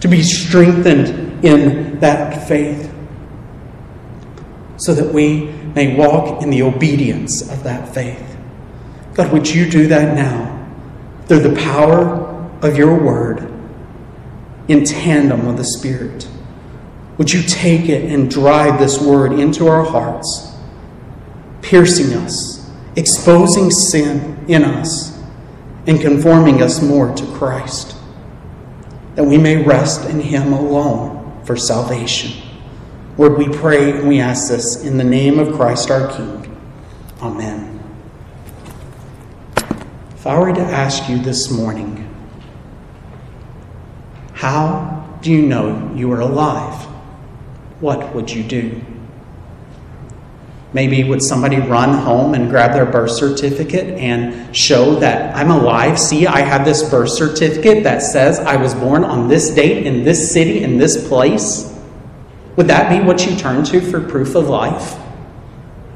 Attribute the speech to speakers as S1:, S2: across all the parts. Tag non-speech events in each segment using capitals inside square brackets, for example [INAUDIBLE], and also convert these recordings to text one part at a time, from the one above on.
S1: to be strengthened in that faith, so that we may walk in the obedience of that faith. God, would you do that now through the power of your word in tandem with the Spirit? Would you take it and drive this word into our hearts, piercing us, exposing sin in us, and conforming us more to Christ, that we may rest in Him alone for salvation? Lord, we pray and we ask this in the name of Christ our King. Amen. If I were to ask you this morning, how do you know you are alive? What would you do? Maybe would somebody run home and grab their birth certificate and show that I'm alive? See, I have this birth certificate that says I was born on this date in this city in this place. Would that be what you turn to for proof of life?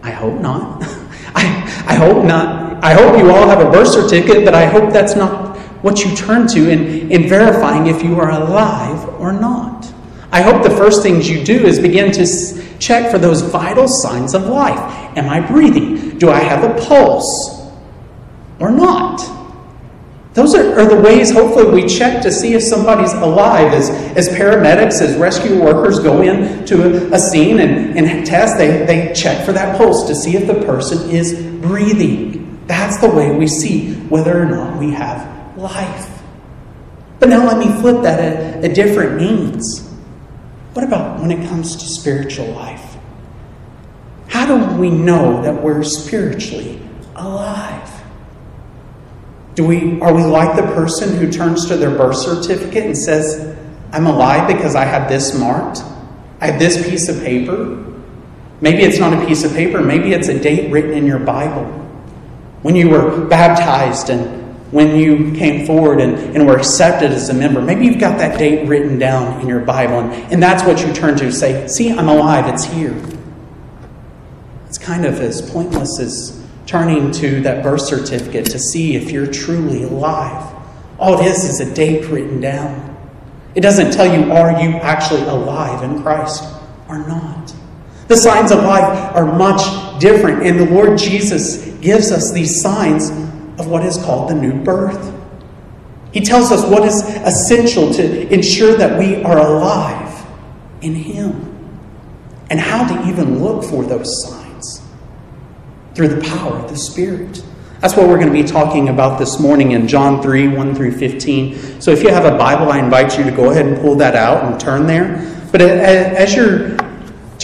S1: I hope not. [LAUGHS] I, I hope not. I hope you all have a birth certificate, but I hope that's not what you turn to in, in verifying if you are alive or not. I hope the first things you do is begin to check for those vital signs of life. Am I breathing? Do I have a pulse or not? Those are, are, the ways, hopefully, we check to see if somebody's alive. As, as paramedics, as rescue workers go into a, a scene and, and test, they, they check for that pulse to see if the person is breathing. That's the way we see whether or not we have life. But now let me flip that a, a different means. What about when it comes to spiritual life? How do we know that we're spiritually alive? Do we, are we like the person who turns to their birth certificate and says, I'm alive because I have this marked? I have this piece of paper? Maybe it's not a piece of paper, maybe it's a date written in your Bible. When you were baptized and when you came forward and, and were accepted as a member, maybe you've got that date written down in your Bible, and, and that's what you turn to. Say, See, I'm alive, it's here. It's kind of as pointless as turning to that birth certificate to see if you're truly alive. All it is is a date written down. It doesn't tell you, are you actually alive in Christ or not? The signs of life are much different, and the Lord Jesus gives us these signs of what is called the new birth. He tells us what is essential to ensure that we are alive in Him and how to even look for those signs through the power of the Spirit. That's what we're going to be talking about this morning in John 3 1 through 15. So if you have a Bible, I invite you to go ahead and pull that out and turn there. But as you're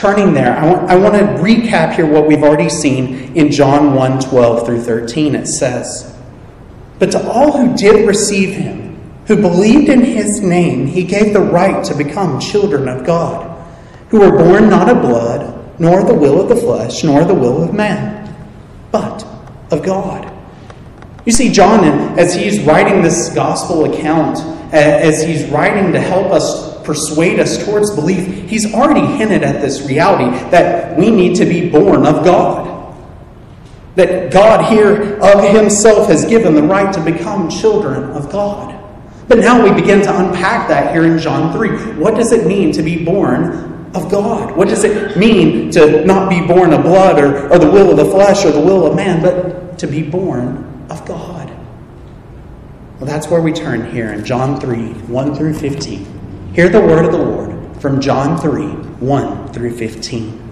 S1: turning there, I want, I want to recap here what we've already seen in John 1 12 through 13. It says, But to all who did receive him, who believed in his name, he gave the right to become children of God, who were born not of blood, nor the will of the flesh, nor the will of man but of God. You see, John, as he's writing this gospel account, as he's writing to help us persuade us towards belief, he's already hinted at this reality that we need to be born of God. That God here of himself has given the right to become children of God. But now we begin to unpack that here in John 3. What does it mean to be born of God. What does it mean to not be born of blood or, or the will of the flesh or the will of man, but to be born of God? Well, that's where we turn here in John 3 1 through 15. Hear the word of the Lord from John 3 1 through 15.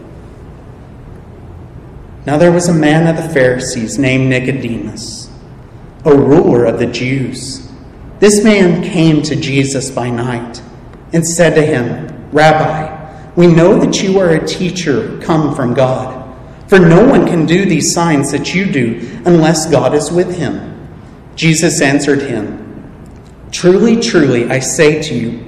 S1: Now there was a man of the Pharisees named Nicodemus, a ruler of the Jews. This man came to Jesus by night and said to him, Rabbi, we know that you are a teacher come from God. For no one can do these signs that you do unless God is with him. Jesus answered him, Truly, truly, I say to you,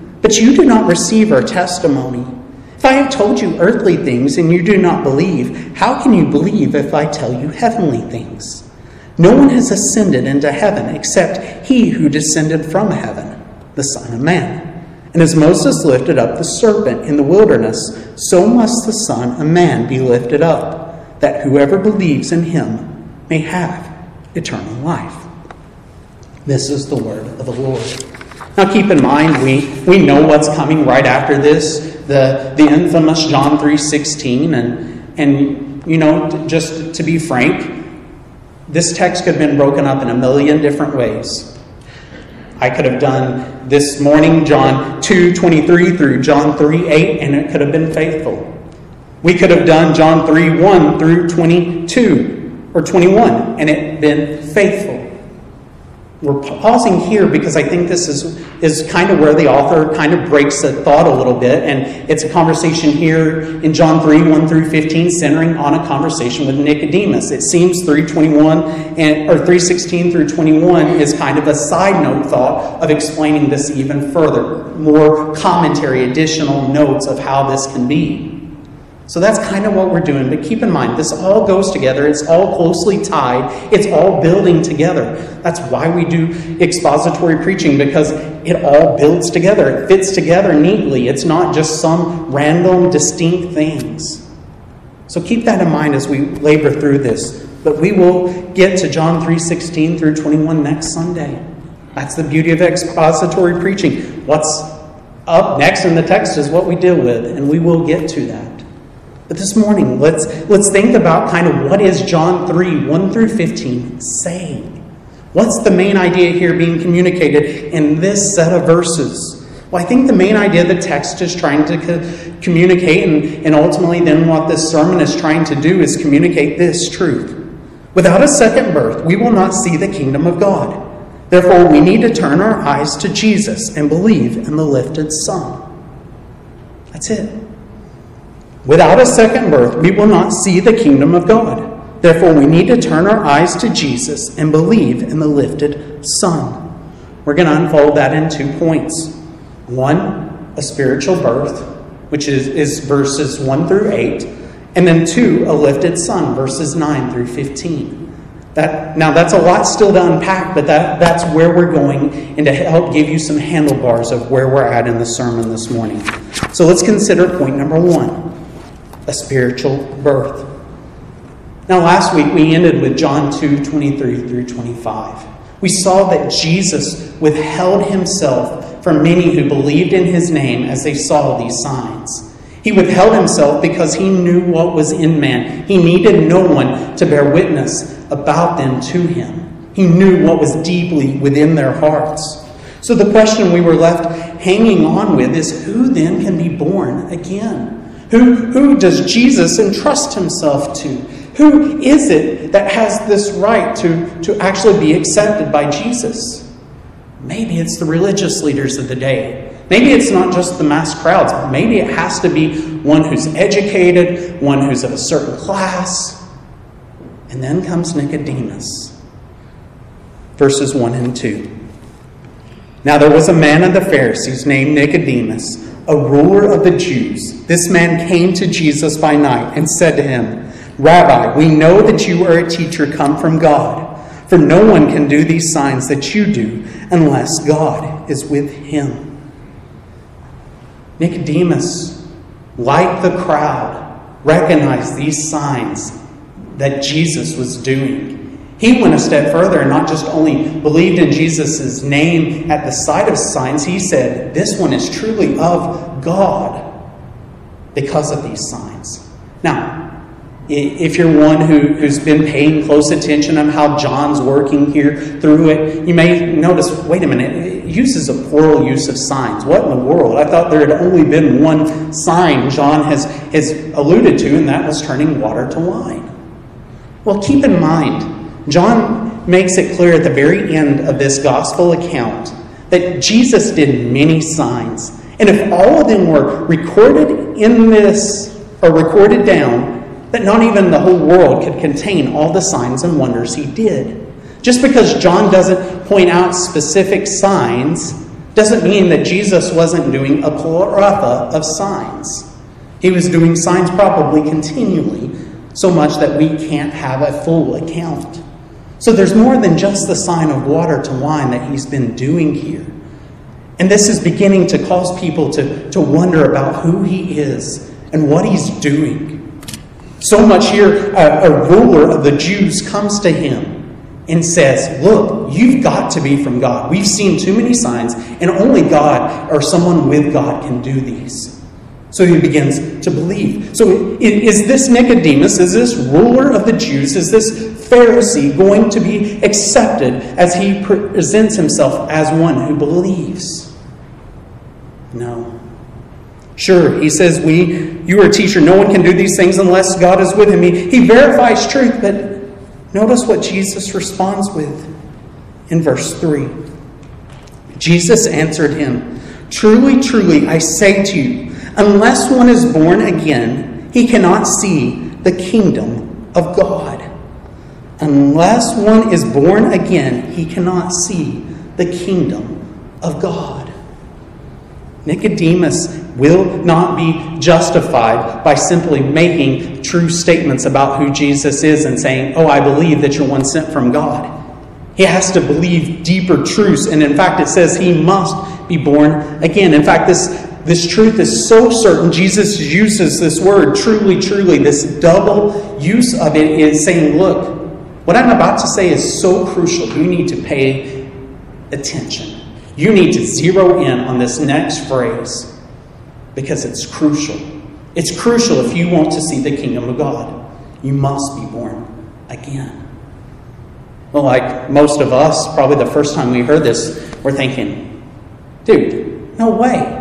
S1: but you do not receive our testimony. If I have told you earthly things and you do not believe, how can you believe if I tell you heavenly things? No one has ascended into heaven except he who descended from heaven, the Son of Man. And as Moses lifted up the serpent in the wilderness, so must the Son of Man be lifted up, that whoever believes in him may have eternal life. This is the word of the Lord. Now keep in mind, we, we know what's coming right after this the, the infamous John 3.16. And, and, you know, just to be frank, this text could have been broken up in a million different ways. I could have done this morning John 2.23 through John 3.8, and it could have been faithful. We could have done John 3.1 through 22 or 21, and it been faithful. We're pausing here because I think this is, is kind of where the author kind of breaks the thought a little bit. And it's a conversation here in John 3 1 through 15, centering on a conversation with Nicodemus. It seems 321 and, or 316 through 21 is kind of a side note thought of explaining this even further. More commentary, additional notes of how this can be. So that's kind of what we're doing. But keep in mind, this all goes together. It's all closely tied. It's all building together. That's why we do expository preaching, because it all builds together. It fits together neatly. It's not just some random, distinct things. So keep that in mind as we labor through this. But we will get to John 3:16 through 21 next Sunday. That's the beauty of expository preaching. What's up next in the text is what we deal with, and we will get to that. But this morning, let's, let's think about kind of what is John 3 1 through 15 saying? What's the main idea here being communicated in this set of verses? Well, I think the main idea the text is trying to co- communicate, and, and ultimately, then what this sermon is trying to do is communicate this truth. Without a second birth, we will not see the kingdom of God. Therefore, we need to turn our eyes to Jesus and believe in the lifted Son. That's it. Without a second birth, we will not see the kingdom of God. Therefore, we need to turn our eyes to Jesus and believe in the lifted Son. We're going to unfold that in two points. One, a spiritual birth, which is, is verses 1 through 8, and then two, a lifted Son, verses 9 through 15. That, now, that's a lot still to unpack, but that, that's where we're going and to help give you some handlebars of where we're at in the sermon this morning. So let's consider point number one a spiritual birth. Now, last week we ended with John 2 23 through 25. We saw that Jesus withheld himself from many who believed in his name as they saw these signs. He withheld himself because he knew what was in man. He needed no one to bear witness about them to him. He knew what was deeply within their hearts. So the question we were left hanging on with is who then can be born again? Who, who does Jesus entrust himself to? Who is it that has this right to, to actually be accepted by Jesus? Maybe it's the religious leaders of the day. Maybe it's not just the mass crowds. Maybe it has to be one who's educated, one who's of a certain class. And then comes Nicodemus. Verses 1 and 2. Now there was a man of the Pharisees named Nicodemus a ruler of the Jews, this man came to Jesus by night and said to him, Rabbi, we know that you are a teacher come from God, for no one can do these signs that you do unless God is with him. Nicodemus, like the crowd, recognized these signs that Jesus was doing. He went a step further and not just only believed in Jesus' name at the sight of signs, he said, This one is truly of God because of these signs. Now, if you're one who, who's been paying close attention on how John's working here through it, you may notice wait a minute, it uses a plural use of signs. What in the world? I thought there had only been one sign John has, has alluded to, and that was turning water to wine. Well, keep in mind, John makes it clear at the very end of this gospel account that Jesus did many signs. And if all of them were recorded in this, or recorded down, that not even the whole world could contain all the signs and wonders he did. Just because John doesn't point out specific signs doesn't mean that Jesus wasn't doing a plethora of signs. He was doing signs probably continually, so much that we can't have a full account. So there's more than just the sign of water to wine that he's been doing here. And this is beginning to cause people to, to wonder about who he is and what he's doing. So much here, a, a ruler of the Jews comes to him and says, Look, you've got to be from God. We've seen too many signs, and only God or someone with God can do these. So he begins to believe. So is this Nicodemus, is this ruler of the Jews, is this Pharisee going to be accepted as he presents himself as one who believes? No. Sure, he says, We, you are a teacher. No one can do these things unless God is with him. He, he verifies truth, but notice what Jesus responds with in verse 3. Jesus answered him, Truly, truly, I say to you, Unless one is born again, he cannot see the kingdom of God. Unless one is born again, he cannot see the kingdom of God. Nicodemus will not be justified by simply making true statements about who Jesus is and saying, Oh, I believe that you're one sent from God. He has to believe deeper truths. And in fact, it says he must be born again. In fact, this this truth is so certain. Jesus uses this word, truly, truly. This double use of it is saying, look, what I'm about to say is so crucial. You need to pay attention. You need to zero in on this next phrase because it's crucial. It's crucial if you want to see the kingdom of God. You must be born again. Well, like most of us, probably the first time we heard this, we're thinking, dude, no way.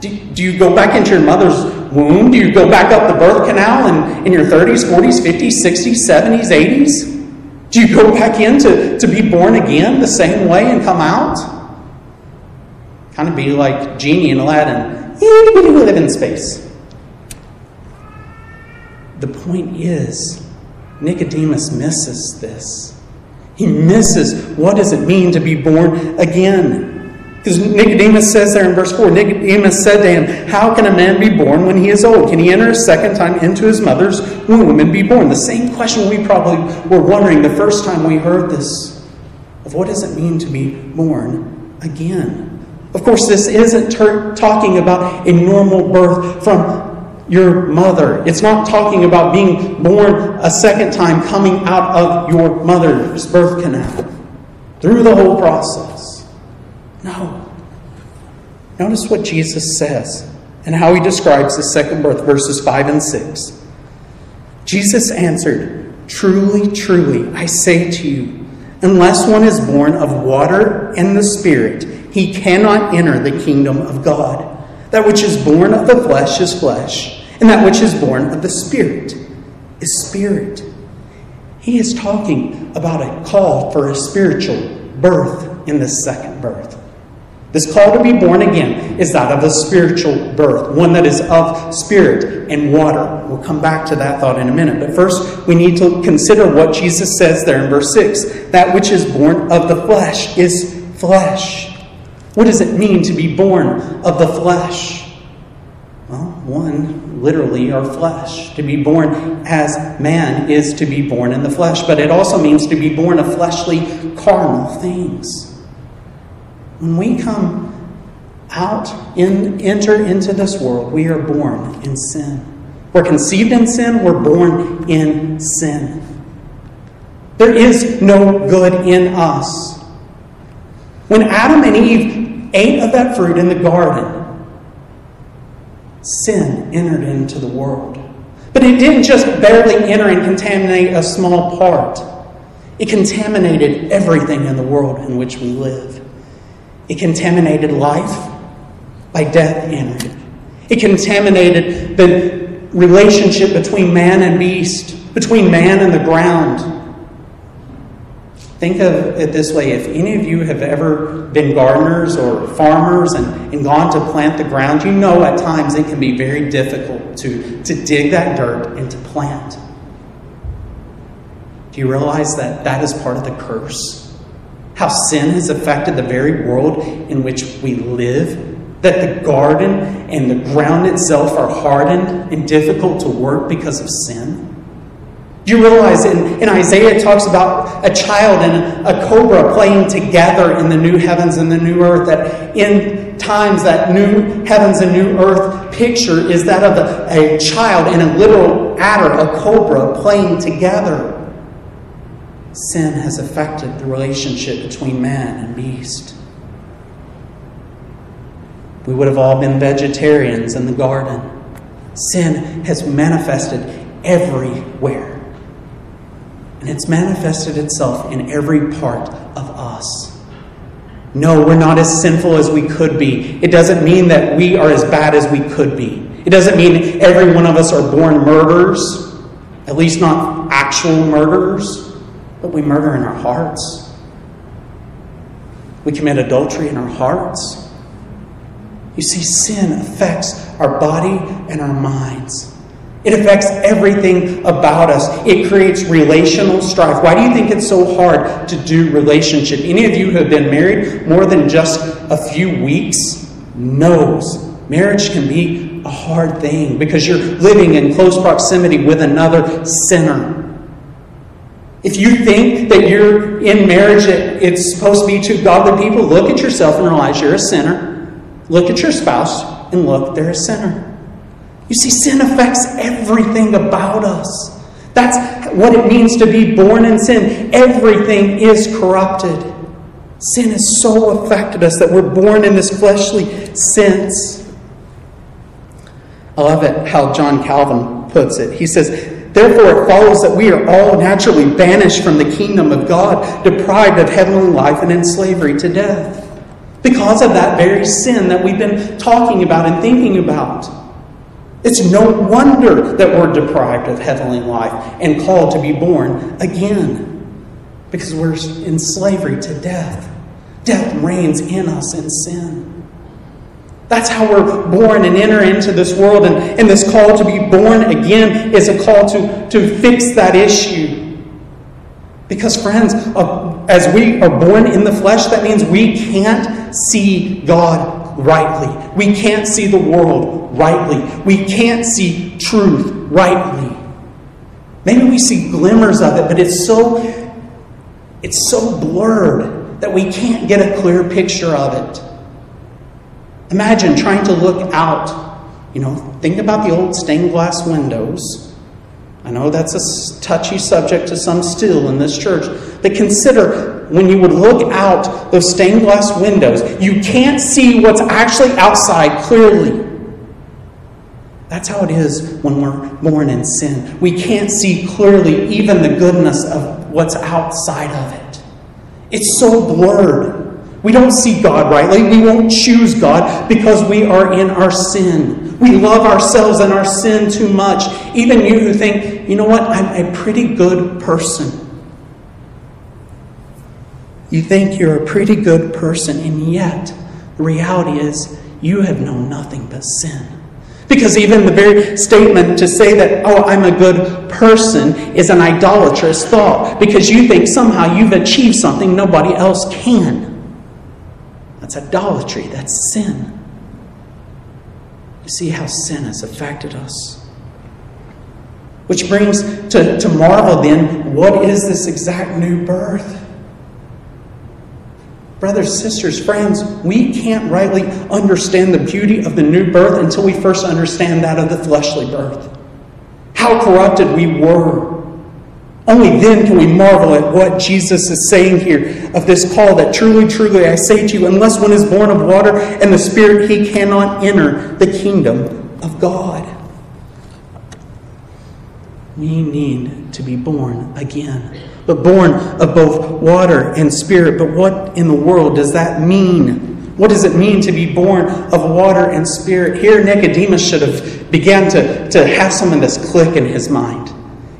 S1: Do, do you go back into your mother's womb? Do you go back up the birth canal in, in your 30s, 40s, 50s, 60s, 70s, 80s? Do you go back in to, to be born again the same way and come out? Kind of be like Genie in Aladdin. We live in space. The point is, Nicodemus misses this. He misses what does it mean to be born again? Because Nicodemus says there in verse 4 Nicodemus said to him, How can a man be born when he is old? Can he enter a second time into his mother's womb and be born? The same question we probably were wondering the first time we heard this of what does it mean to be born again? Of course, this isn't ter- talking about a normal birth from your mother. It's not talking about being born a second time coming out of your mother's birth canal through the whole process. No. Notice what Jesus says and how he describes the second birth, verses 5 and 6. Jesus answered, Truly, truly, I say to you, unless one is born of water and the Spirit, he cannot enter the kingdom of God. That which is born of the flesh is flesh, and that which is born of the Spirit is spirit. He is talking about a call for a spiritual birth in the second birth. This call to be born again is that of a spiritual birth, one that is of spirit and water. We'll come back to that thought in a minute. But first, we need to consider what Jesus says there in verse 6 that which is born of the flesh is flesh. What does it mean to be born of the flesh? Well, one, literally, our flesh. To be born as man is to be born in the flesh, but it also means to be born of fleshly, carnal things. When we come out, in, enter into this world, we are born in sin. We're conceived in sin, we're born in sin. There is no good in us. When Adam and Eve ate of that fruit in the garden, sin entered into the world. But it didn't just barely enter and contaminate a small part, it contaminated everything in the world in which we live. It contaminated life by death entered it. It contaminated the relationship between man and beast, between man and the ground. Think of it this way if any of you have ever been gardeners or farmers and, and gone to plant the ground, you know at times it can be very difficult to, to dig that dirt and to plant. Do you realize that that is part of the curse? How sin has affected the very world in which we live? That the garden and the ground itself are hardened and difficult to work because of sin? You realize in, in Isaiah it talks about a child and a cobra playing together in the new heavens and the new earth? That in times that new heavens and new earth picture is that of a, a child and a little adder, a cobra, playing together. Sin has affected the relationship between man and beast. We would have all been vegetarians in the garden. Sin has manifested everywhere. And it's manifested itself in every part of us. No, we're not as sinful as we could be. It doesn't mean that we are as bad as we could be. It doesn't mean every one of us are born murderers, at least not actual murderers, but we murder in our hearts. We commit adultery in our hearts. You see, sin affects our body and our minds. It affects everything about us. It creates relational strife. Why do you think it's so hard to do relationship? Any of you who have been married more than just a few weeks knows marriage can be a hard thing because you're living in close proximity with another sinner. If you think that you're in marriage, it's supposed to be two godly people, look at yourself and realize you're a sinner. Look at your spouse and look, they're a sinner. You see, sin affects everything about us. That's what it means to be born in sin. Everything is corrupted. Sin has so affected us that we're born in this fleshly sense. I love it how John Calvin puts it. He says, Therefore, it follows that we are all naturally banished from the kingdom of God, deprived of heavenly life, and in slavery to death. Because of that very sin that we've been talking about and thinking about. It's no wonder that we're deprived of heavenly life and called to be born again because we're in slavery to death. Death reigns in us in sin. That's how we're born and enter into this world. And, and this call to be born again is a call to, to fix that issue. Because, friends, uh, as we are born in the flesh, that means we can't see God rightly. We can't see the world rightly. We can't see truth rightly. Maybe we see glimmers of it, but it's so it's so blurred that we can't get a clear picture of it. Imagine trying to look out. You know, think about the old stained glass windows. I know that's a touchy subject to some still in this church. But consider when you would look out those stained glass windows, you can't see what's actually outside clearly. That's how it is when we're born in sin. We can't see clearly even the goodness of what's outside of it. It's so blurred. We don't see God rightly. We won't choose God because we are in our sin. We love ourselves and our sin too much. Even you who think, you know what, I'm a pretty good person. You think you're a pretty good person, and yet the reality is you have known nothing but sin. Because even the very statement to say that, oh, I'm a good person is an idolatrous thought because you think somehow you've achieved something nobody else can. That's idolatry, that's sin. You see how sin has affected us. Which brings to, to marvel then, what is this exact new birth? Brothers, sisters, friends, we can't rightly understand the beauty of the new birth until we first understand that of the fleshly birth. How corrupted we were. Only then can we marvel at what Jesus is saying here of this call that truly, truly I say to you, unless one is born of water and the Spirit, he cannot enter the kingdom of God. We need to be born again but born of both water and spirit. But what in the world does that mean? What does it mean to be born of water and spirit? Here, Nicodemus should have began to, to have some of this click in his mind.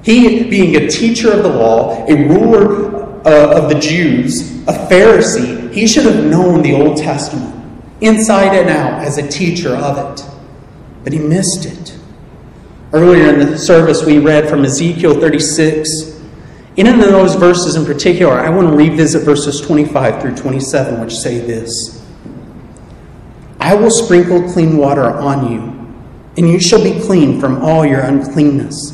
S1: He, being a teacher of the law, a ruler uh, of the Jews, a Pharisee, he should have known the Old Testament inside and out as a teacher of it. But he missed it. Earlier in the service, we read from Ezekiel 36. And in those verses in particular, I want to revisit verses 25 through 27, which say this I will sprinkle clean water on you, and you shall be clean from all your uncleanness,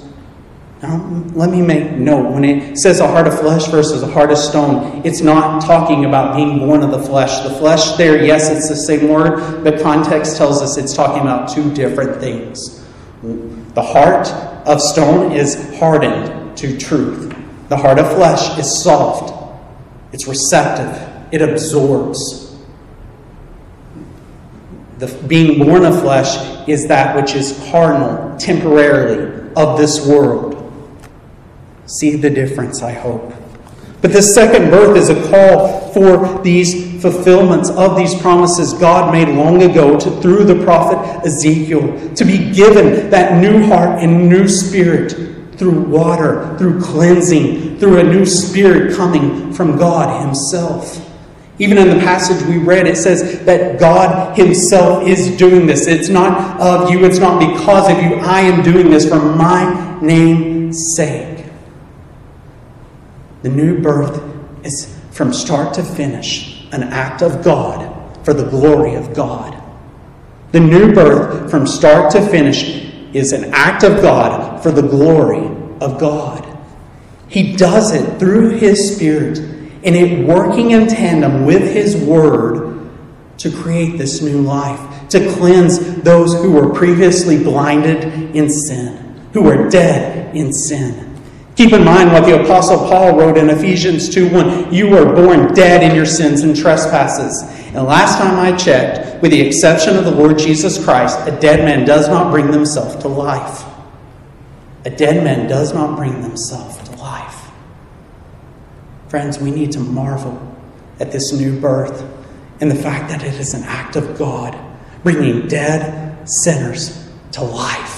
S1: Now, let me make note when it says a heart of flesh versus a heart of stone, it's not talking about being born of the flesh. The flesh, there, yes, it's the same word, but context tells us it's talking about two different things. The heart of stone is hardened to truth, the heart of flesh is soft, it's receptive, it absorbs. The being born of flesh is that which is carnal, temporarily, of this world. See the difference, I hope. But this second birth is a call for these fulfillments of these promises God made long ago to, through the prophet Ezekiel to be given that new heart and new spirit through water, through cleansing, through a new spirit coming from God Himself. Even in the passage we read, it says that God Himself is doing this. It's not of you, it's not because of you. I am doing this for my name's sake. The new birth is from start to finish an act of God for the glory of God. The new birth from start to finish is an act of God for the glory of God. He does it through His Spirit and it working in tandem with His Word to create this new life, to cleanse those who were previously blinded in sin, who were dead in sin. Keep in mind what the Apostle Paul wrote in Ephesians 2 1. You were born dead in your sins and trespasses. And last time I checked, with the exception of the Lord Jesus Christ, a dead man does not bring themselves to life. A dead man does not bring themselves to life. Friends, we need to marvel at this new birth and the fact that it is an act of God bringing dead sinners to life.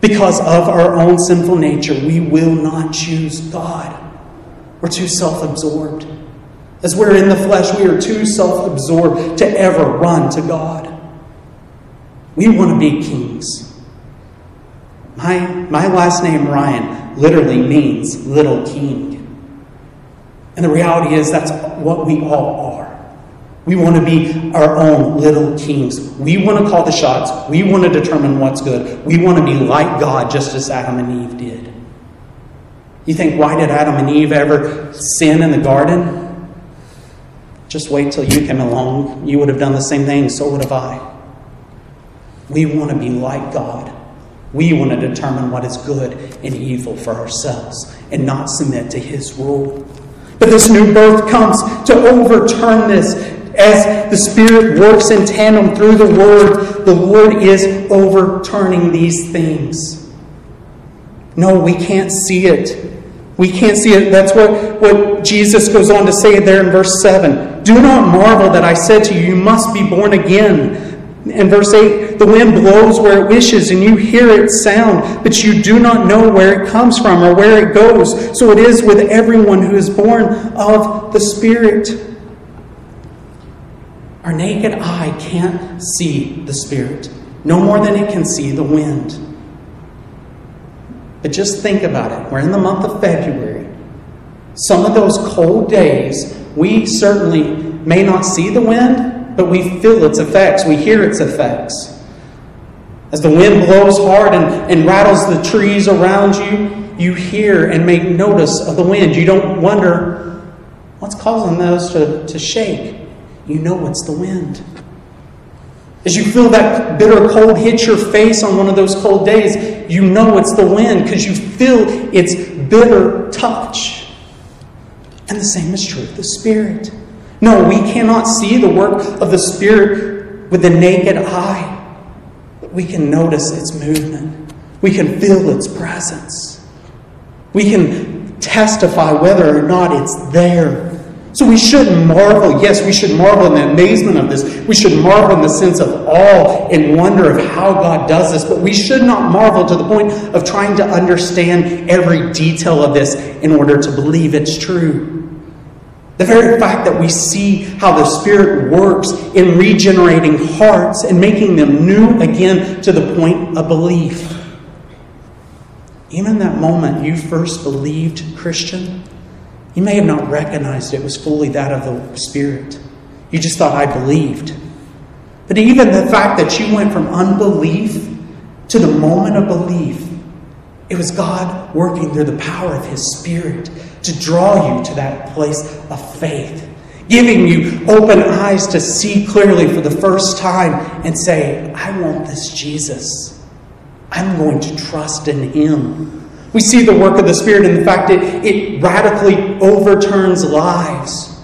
S1: Because of our own sinful nature, we will not choose God. We're too self absorbed. As we're in the flesh, we are too self absorbed to ever run to God. We want to be kings. My, my last name, Ryan, literally means little king. And the reality is, that's what we all are. We want to be our own little kings. We want to call the shots. We want to determine what's good. We want to be like God, just as Adam and Eve did. You think, why did Adam and Eve ever sin in the garden? Just wait till you came along. You would have done the same thing, so would have I. We want to be like God. We want to determine what is good and evil for ourselves and not submit to His rule. But this new birth comes to overturn this. As the Spirit works in tandem through the Word, the Lord is overturning these things. No, we can't see it. We can't see it. That's what, what Jesus goes on to say there in verse 7. Do not marvel that I said to you, You must be born again. In verse 8, the wind blows where it wishes, and you hear its sound, but you do not know where it comes from or where it goes. So it is with everyone who is born of the Spirit. Our naked eye can't see the Spirit, no more than it can see the wind. But just think about it. We're in the month of February. Some of those cold days, we certainly may not see the wind, but we feel its effects, we hear its effects. As the wind blows hard and, and rattles the trees around you, you hear and make notice of the wind. You don't wonder what's causing those to, to shake. You know it's the wind. As you feel that bitter cold hit your face on one of those cold days, you know it's the wind because you feel its bitter touch. And the same is true of the Spirit. No, we cannot see the work of the Spirit with the naked eye, but we can notice its movement. We can feel its presence. We can testify whether or not it's there. So we should marvel. Yes, we should marvel in the amazement of this. We should marvel in the sense of awe and wonder of how God does this. But we should not marvel to the point of trying to understand every detail of this in order to believe it's true. The very fact that we see how the Spirit works in regenerating hearts and making them new again to the point of belief. Even that moment you first believed Christian, you may have not recognized it was fully that of the Spirit. You just thought, I believed. But even the fact that you went from unbelief to the moment of belief, it was God working through the power of His Spirit to draw you to that place of faith, giving you open eyes to see clearly for the first time and say, I want this Jesus. I'm going to trust in Him. We see the work of the Spirit in the fact that it radically overturns lives,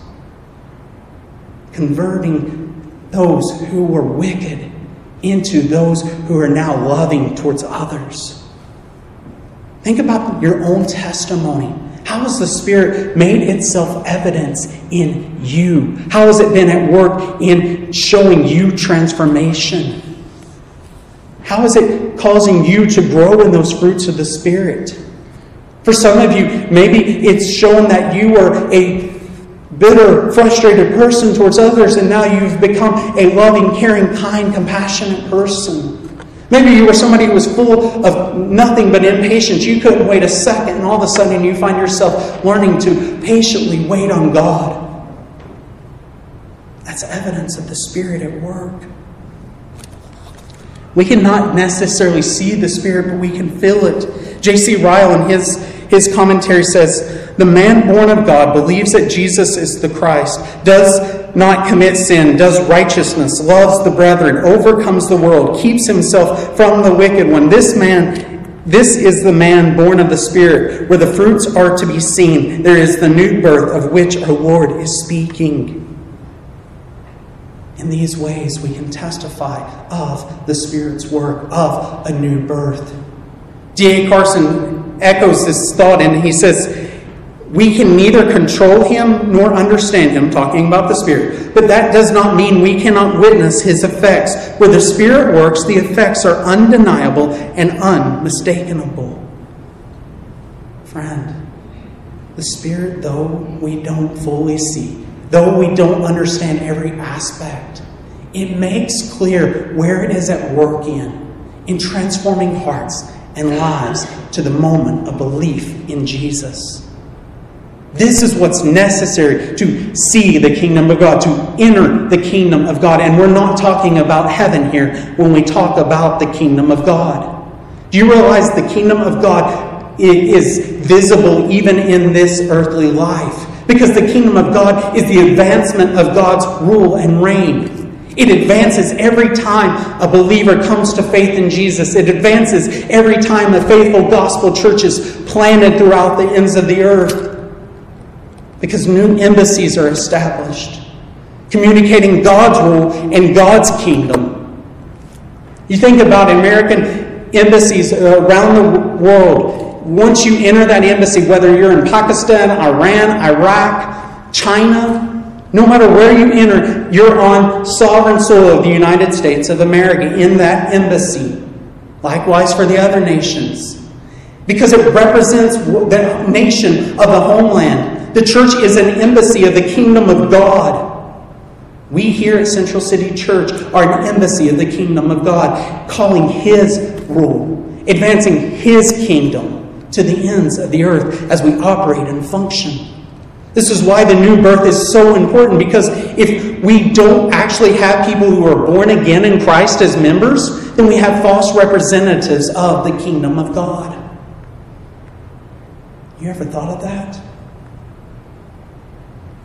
S1: converting those who were wicked into those who are now loving towards others. Think about your own testimony. How has the Spirit made itself evidence in you? How has it been at work in showing you transformation? How is it causing you to grow in those fruits of the Spirit? For some of you, maybe it's shown that you were a bitter, frustrated person towards others, and now you've become a loving, caring, kind, compassionate person. Maybe you were somebody who was full of nothing but impatience. You couldn't wait a second, and all of a sudden you find yourself learning to patiently wait on God. That's evidence of the Spirit at work. We cannot necessarily see the Spirit, but we can feel it. J.C. Ryle, in his, his commentary, says The man born of God believes that Jesus is the Christ, does not commit sin, does righteousness, loves the brethren, overcomes the world, keeps himself from the wicked one. This man, this is the man born of the Spirit, where the fruits are to be seen. There is the new birth of which our Lord is speaking. In these ways, we can testify of the Spirit's work, of a new birth. D.A. Carson echoes this thought, and he says, We can neither control him nor understand him, talking about the Spirit, but that does not mean we cannot witness his effects. Where the Spirit works, the effects are undeniable and unmistakable. Friend, the Spirit, though we don't fully see, though we don't understand every aspect, it makes clear where it is at work in, in transforming hearts and lives to the moment of belief in Jesus. This is what's necessary to see the kingdom of God, to enter the kingdom of God. And we're not talking about heaven here when we talk about the kingdom of God. Do you realize the kingdom of God is visible even in this earthly life? Because the kingdom of God is the advancement of God's rule and reign. It advances every time a believer comes to faith in Jesus. It advances every time a faithful gospel church is planted throughout the ends of the earth. Because new embassies are established, communicating God's rule and God's kingdom. You think about American embassies around the world. Once you enter that embassy, whether you're in Pakistan, Iran, Iraq, China, no matter where you enter, you're on sovereign soil of the United States of America in that embassy. Likewise for the other nations. Because it represents the nation of the homeland. The church is an embassy of the kingdom of God. We here at Central City Church are an embassy of the kingdom of God, calling His rule, advancing His kingdom to the ends of the earth as we operate and function. This is why the new birth is so important because if we don't actually have people who are born again in Christ as members, then we have false representatives of the kingdom of God. You ever thought of that?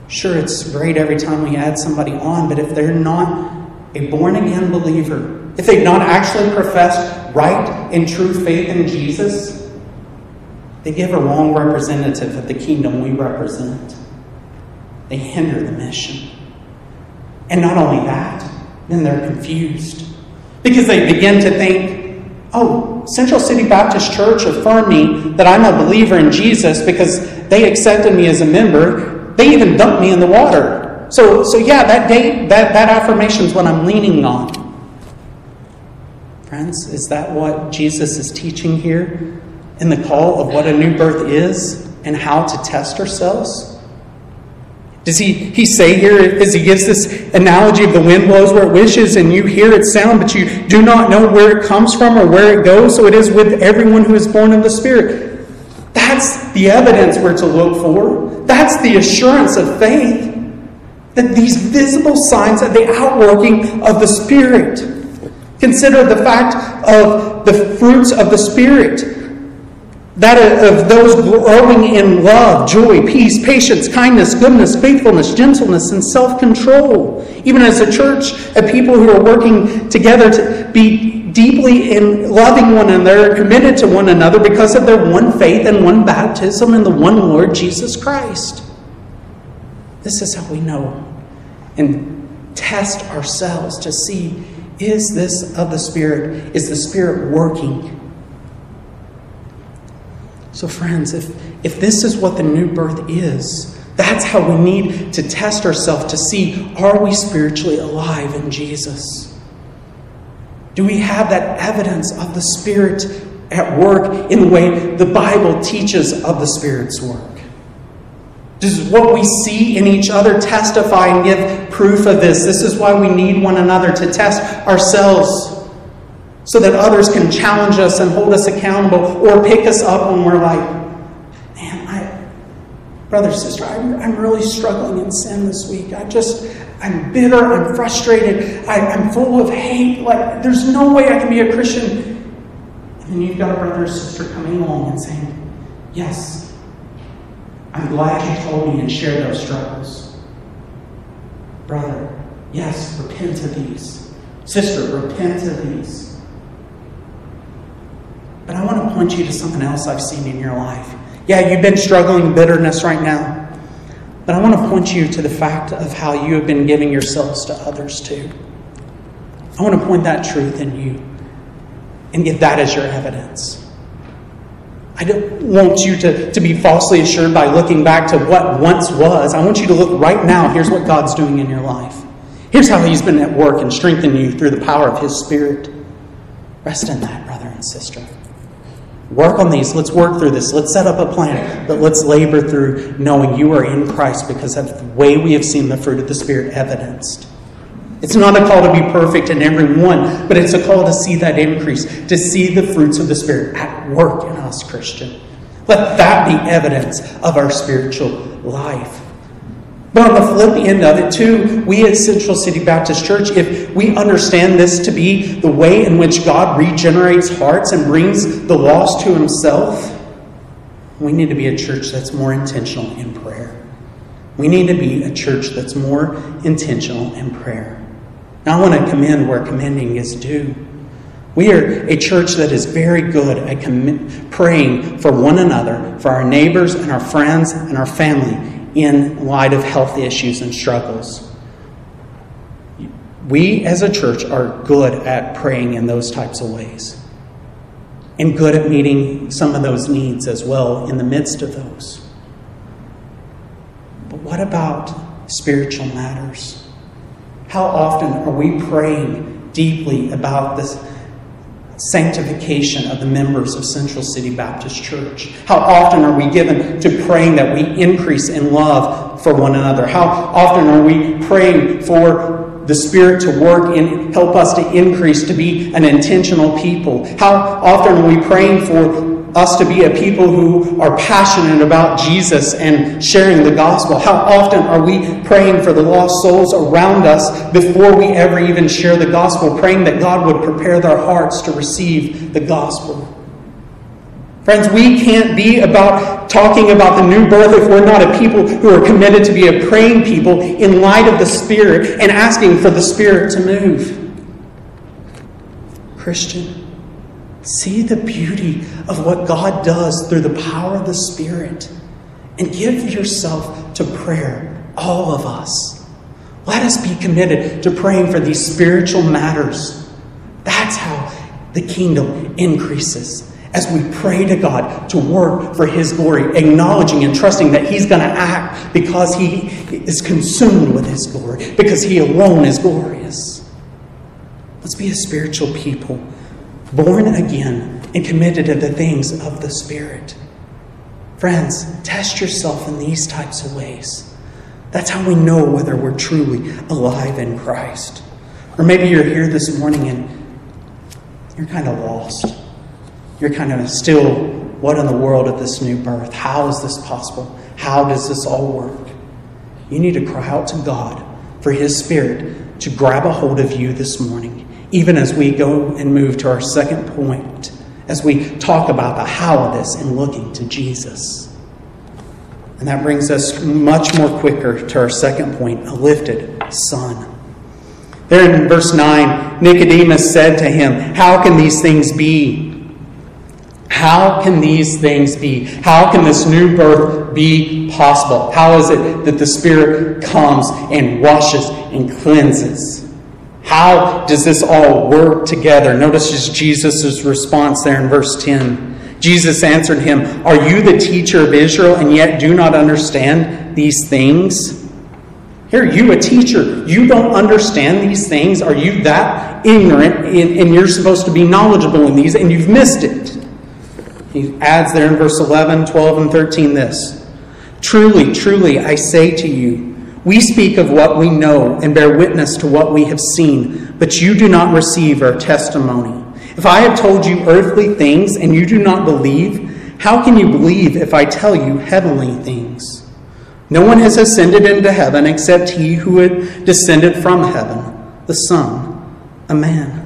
S1: Sure, it's great every time we add somebody on, but if they're not a born again believer, if they've not actually professed right and true faith in Jesus, They give a wrong representative of the kingdom we represent. They hinder the mission. And not only that, then they're confused because they begin to think, oh, Central City Baptist Church affirmed me that I'm a believer in Jesus because they accepted me as a member. They even dumped me in the water. So, so yeah, that date, that, that affirmation is what I'm leaning on. Friends, is that what Jesus is teaching here in the call of what a new birth is and how to test ourselves? Does he, he say here, as he gives this analogy of the wind blows where it wishes and you hear its sound, but you do not know where it comes from or where it goes? So it is with everyone who is born of the Spirit. That's the evidence we're to look for. That's the assurance of faith. That these visible signs are the outworking of the Spirit. Consider the fact of the fruits of the Spirit that of those growing in love, joy, peace, patience, kindness, goodness, faithfulness, gentleness, and self control. Even as a church of people who are working together to be deeply in loving one another, committed to one another because of their one faith and one baptism in the one Lord Jesus Christ. This is how we know and test ourselves to see is this of the Spirit? Is the Spirit working? So, friends, if, if this is what the new birth is, that's how we need to test ourselves to see are we spiritually alive in Jesus? Do we have that evidence of the Spirit at work in the way the Bible teaches of the Spirit's work? Does what we see in each other testify and give proof of this? This is why we need one another to test ourselves so that others can challenge us and hold us accountable or pick us up when we're like, man, I, brother, sister, I'm, I'm really struggling in sin this week. I just, I'm bitter, I'm frustrated, I, I'm full of hate. Like, there's no way I can be a Christian. And then you've got a brother or sister coming along and saying, yes, I'm glad you told me and shared those struggles. Brother, yes, repent of these. Sister, repent of these. But I want to point you to something else I've seen in your life. Yeah, you've been struggling with bitterness right now. But I want to point you to the fact of how you have been giving yourselves to others too. I want to point that truth in you and give that as your evidence. I don't want you to, to be falsely assured by looking back to what once was. I want you to look right now. Here's what God's doing in your life. Here's how He's been at work and strengthening you through the power of His Spirit. Rest in that, brother and sister. Work on these. Let's work through this. Let's set up a plan. But let's labor through knowing you are in Christ because of the way we have seen the fruit of the Spirit evidenced. It's not a call to be perfect in every one, but it's a call to see that increase, to see the fruits of the Spirit at work in us, Christian. Let that be evidence of our spiritual life. But on the flip end of it, too, we at Central City Baptist Church, if we understand this to be the way in which God regenerates hearts and brings the lost to Himself, we need to be a church that's more intentional in prayer. We need to be a church that's more intentional in prayer. Now, I want to commend where commending is due. We are a church that is very good at praying for one another, for our neighbors and our friends and our family in light of health issues and struggles. We as a church are good at praying in those types of ways and good at meeting some of those needs as well in the midst of those. But what about spiritual matters? How often are we praying deeply about this? Sanctification of the members of Central City Baptist Church? How often are we given to praying that we increase in love for one another? How often are we praying for the Spirit to work and help us to increase to be an intentional people? How often are we praying for us to be a people who are passionate about Jesus and sharing the gospel? How often are we praying for the lost souls around us before we ever even share the gospel, praying that God would prepare their hearts to receive the gospel? Friends, we can't be about talking about the new birth if we're not a people who are committed to be a praying people in light of the Spirit and asking for the Spirit to move. Christian, See the beauty of what God does through the power of the Spirit and give yourself to prayer, all of us. Let us be committed to praying for these spiritual matters. That's how the kingdom increases as we pray to God to work for His glory, acknowledging and trusting that He's going to act because He is consumed with His glory, because He alone is glorious. Let's be a spiritual people, born again and committed to the things of the Spirit. Friends, test yourself in these types of ways. That's how we know whether we're truly alive in Christ. Or maybe you're here this morning and you're kind of lost you're kind of still, what in the world of this new birth? How is this possible? How does this all work? You need to cry out to God for His Spirit to grab a hold of you this morning, even as we go and move to our second point, as we talk about the how of this and looking to Jesus. And that brings us much more quicker to our second point a lifted son. There in verse 9, Nicodemus said to him, How can these things be? How can these things be? How can this new birth be possible? How is it that the Spirit comes and washes and cleanses? How does this all work together? Notice Jesus' response there in verse 10. Jesus answered him, Are you the teacher of Israel and yet do not understand these things? Here, you, a teacher, you don't understand these things? Are you that ignorant and you're supposed to be knowledgeable in these and you've missed it? He adds there in verse 11, 12, and 13 this Truly, truly, I say to you, we speak of what we know and bear witness to what we have seen, but you do not receive our testimony. If I have told you earthly things and you do not believe, how can you believe if I tell you heavenly things? No one has ascended into heaven except he who had descended from heaven, the Son of Man.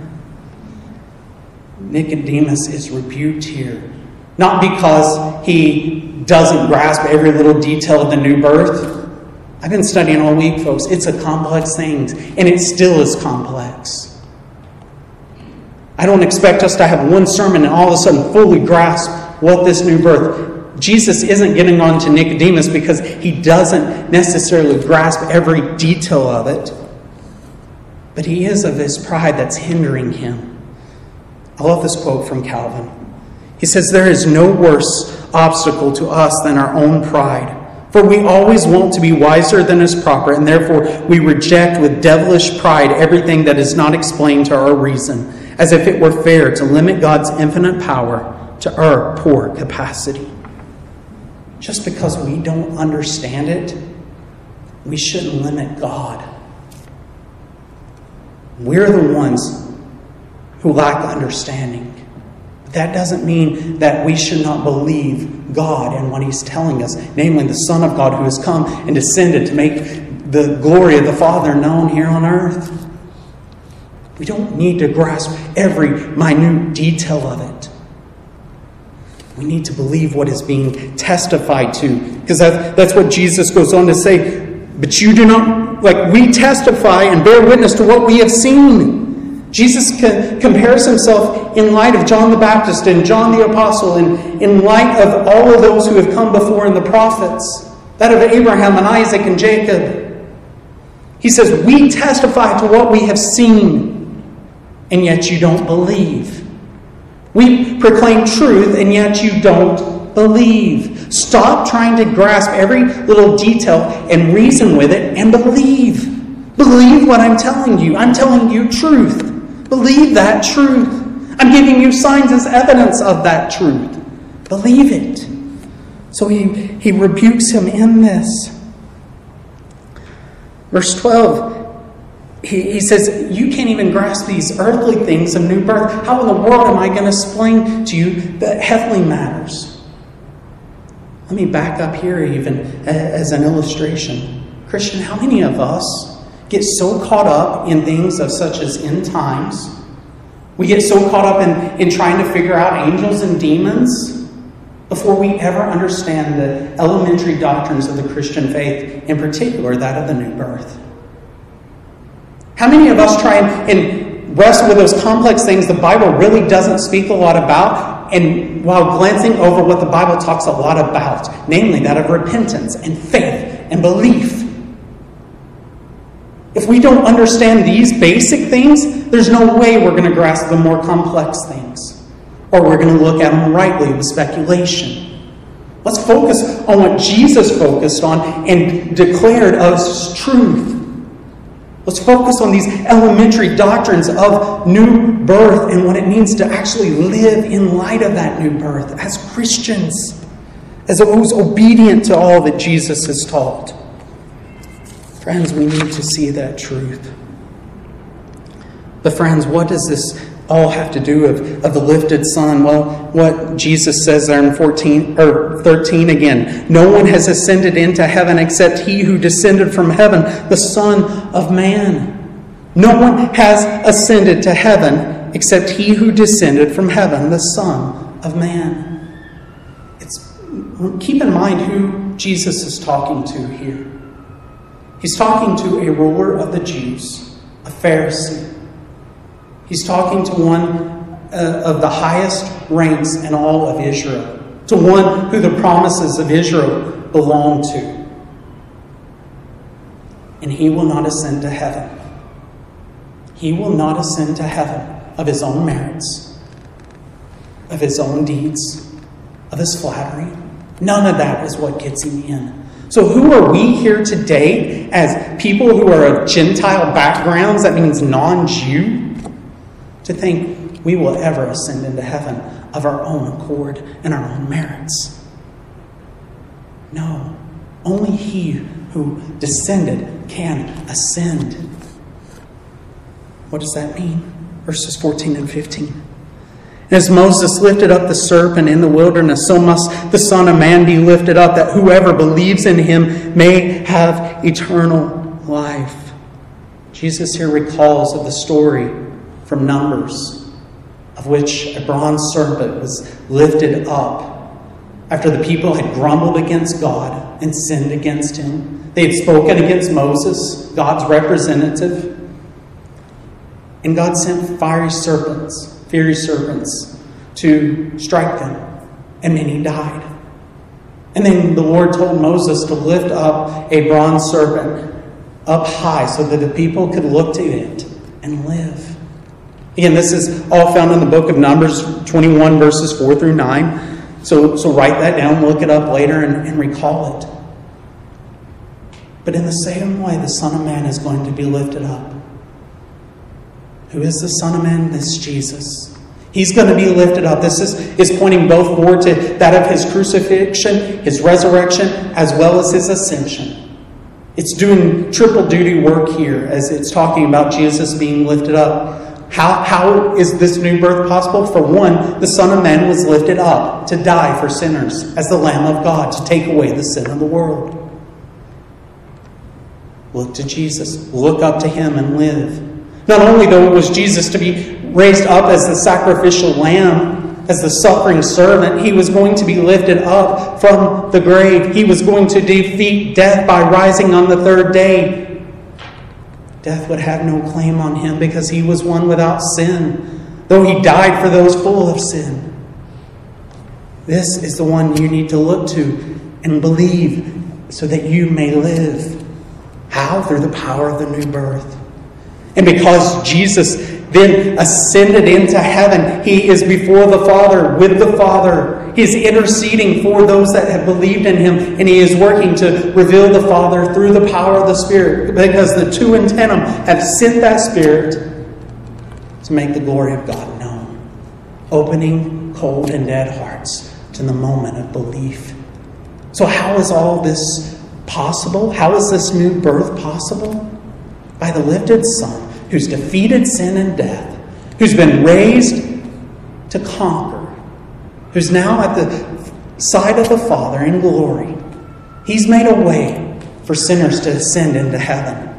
S1: Nicodemus is rebuked here not because he doesn't grasp every little detail of the new birth. I've been studying all week, folks. It's a complex thing, and it still is complex. I don't expect us to have one sermon and all of a sudden fully grasp what this new birth. Jesus isn't getting on to Nicodemus because he doesn't necessarily grasp every detail of it, but he is of his pride that's hindering him. I love this quote from Calvin. He says, There is no worse obstacle to us than our own pride. For we always want to be wiser than is proper, and therefore we reject with devilish pride everything that is not explained to our reason, as if it were fair to limit God's infinite power to our poor capacity. Just because we don't understand it, we shouldn't limit God. We're the ones who lack understanding that doesn't mean that we should not believe God and what He's telling us, namely the Son of God who has come and descended to make the glory of the Father known here on earth. We don't need to grasp every minute detail of it. We need to believe what is being testified to, because that, that's what Jesus goes on to say. But you do not, like, we testify and bear witness to what we have seen. Jesus compares himself in light of John the Baptist and John the Apostle, and in light of all of those who have come before in the prophets, that of Abraham and Isaac and Jacob. He says, We testify to what we have seen, and yet you don't believe. We proclaim truth, and yet you don't believe. Stop trying to grasp every little detail and reason with it and believe. Believe what I'm telling you. I'm telling you truth. Believe that truth. I'm giving you signs as evidence of that truth. Believe it. So he, he rebukes him in this. Verse 12, he, he says, You can't even grasp these earthly things of new birth. How in the world am I going to explain to you the heavenly matters? Let me back up here, even as an illustration. Christian, how many of us get so caught up in things of such as end times. We get so caught up in, in trying to figure out angels and demons before we ever understand the elementary doctrines of the Christian faith, in particular that of the new birth. How many of us try and, and wrestle with those complex things the Bible really doesn't speak a lot about, and while glancing over what the Bible talks a lot about, namely that of repentance and faith and belief. If we don't understand these basic things, there's no way we're going to grasp the more complex things. Or we're going to look at them rightly with speculation. Let's focus on what Jesus focused on and declared as truth. Let's focus on these elementary doctrines of new birth and what it means to actually live in light of that new birth as Christians, as those obedient to all that Jesus has taught. Friends, we need to see that truth. But, friends, what does this all have to do of, the lifted son? Well, what Jesus says there in 14 or 13 again. No one has ascended into heaven except he who descended from heaven, the Son of Man. No one has ascended to heaven except he who descended from heaven, the Son of Man. It's, keep in mind who Jesus is talking to here. He's talking to a ruler of the Jews, a Pharisee. He's talking to one uh, of the highest ranks in all of Israel, to one who the promises of Israel belong to. And he will not ascend to heaven. He will not ascend to heaven of his own merits, of his own deeds, of his flattery. None of that is what gets him in. So, who are we here today as people who are of Gentile backgrounds, that means non Jew, to think we will ever ascend into heaven of our own accord and our own merits? No. Only he who descended can ascend. What does that mean? Verses 14 and 15. As Moses lifted up the serpent in the wilderness, so must the Son of Man be lifted up, that whoever believes in him may have eternal life. Jesus here recalls of the story from Numbers, of which a bronze serpent was lifted up after the people had grumbled against God and sinned against him. They had spoken against Moses, God's representative, and God sent fiery serpents fiery serpents to strike them, and many died. And then the Lord told Moses to lift up a bronze serpent up high so that the people could look to it and live. Again, this is all found in the book of Numbers 21, verses 4 through 9. So, so write that down, look it up later, and, and recall it. But in the same way, the Son of Man is going to be lifted up who is the Son of Man, this Jesus. He's going to be lifted up. This is, is pointing both forward to that of his crucifixion, his resurrection, as well as his ascension. It's doing triple duty work here as it's talking about Jesus being lifted up. How, how is this new birth possible? For one, the Son of Man was lifted up to die for sinners as the Lamb of God to take away the sin of the world. Look to Jesus, look up to him and live. Not only, though, was Jesus to be raised up as the sacrificial lamb, as the suffering servant, he was going to be lifted up from the grave. He was going to defeat death by rising on the third day. Death would have no claim on him because he was one without sin, though he died for those full of sin. This is the one you need to look to and believe so that you may live. How? Through the power of the new birth. And because Jesus then ascended into heaven, he is before the Father, with the Father. He is interceding for those that have believed in him, and he is working to reveal the Father through the power of the Spirit, because the two in tandem have sent that Spirit to make the glory of God known, opening cold and dead hearts to the moment of belief. So, how is all this possible? How is this new birth possible? By the lifted Son who's defeated sin and death, who's been raised to conquer, who's now at the side of the Father in glory. He's made a way for sinners to ascend into heaven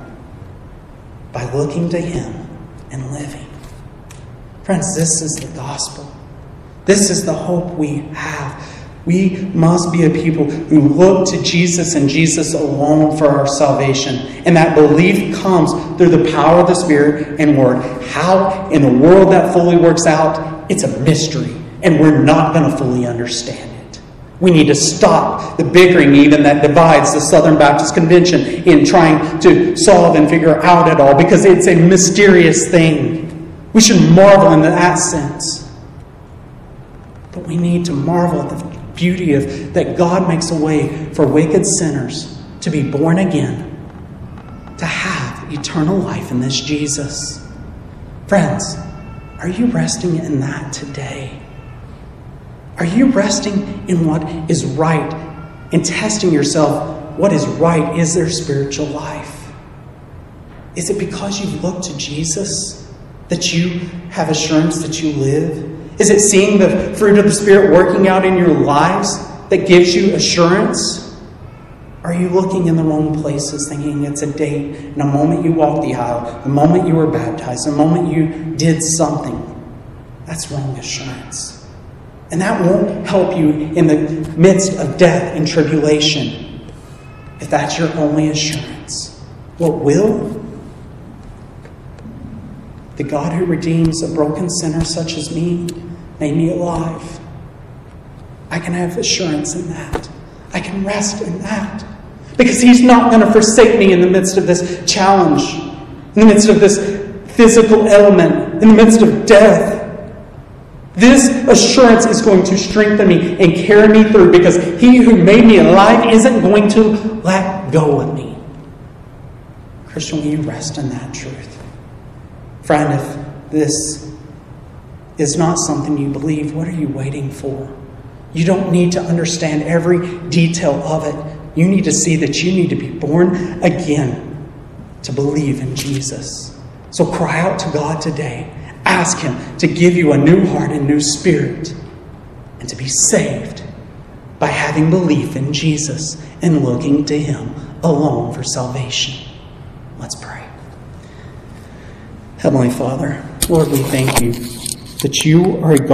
S1: by looking to Him and living. Friends, this is the gospel. This is the hope we have. We must be a people who look to Jesus and Jesus alone for our salvation. And that belief comes through the power of the Spirit and Word. How in the world that fully works out, it's a mystery. And we're not going to fully understand it. We need to stop the bickering, even that divides the Southern Baptist Convention, in trying to solve and figure out it all because it's a mysterious thing. We should marvel in that sense. But we need to marvel at the beauty of that God makes a way for wicked sinners to be born again, to have eternal life in this Jesus. Friends, are you resting in that today? Are you resting in what is right and testing yourself what is right? Is there spiritual life? Is it because you've looked to Jesus that you have assurance that you live? Is it seeing the fruit of the Spirit working out in your lives that gives you assurance? Are you looking in the wrong places, thinking it's a date, and a moment you walked the aisle, the moment you were baptized, the moment you did something? That's wrong assurance. And that won't help you in the midst of death and tribulation if that's your only assurance. What will? The God who redeems a broken sinner such as me made me alive. I can have assurance in that. I can rest in that. Because He's not going to forsake me in the midst of this challenge, in the midst of this physical element, in the midst of death. This assurance is going to strengthen me and carry me through because He who made me alive isn't going to let go of me. Christian, will you rest in that truth? Friend, if this is not something you believe, what are you waiting for? You don't need to understand every detail of it. You need to see that you need to be born again to believe in Jesus. So cry out to God today. Ask Him to give you a new heart and new spirit and to be saved by having belief in Jesus and looking to Him alone for salvation. Let's pray. Heavenly Father, Lord, we thank you that you are a God.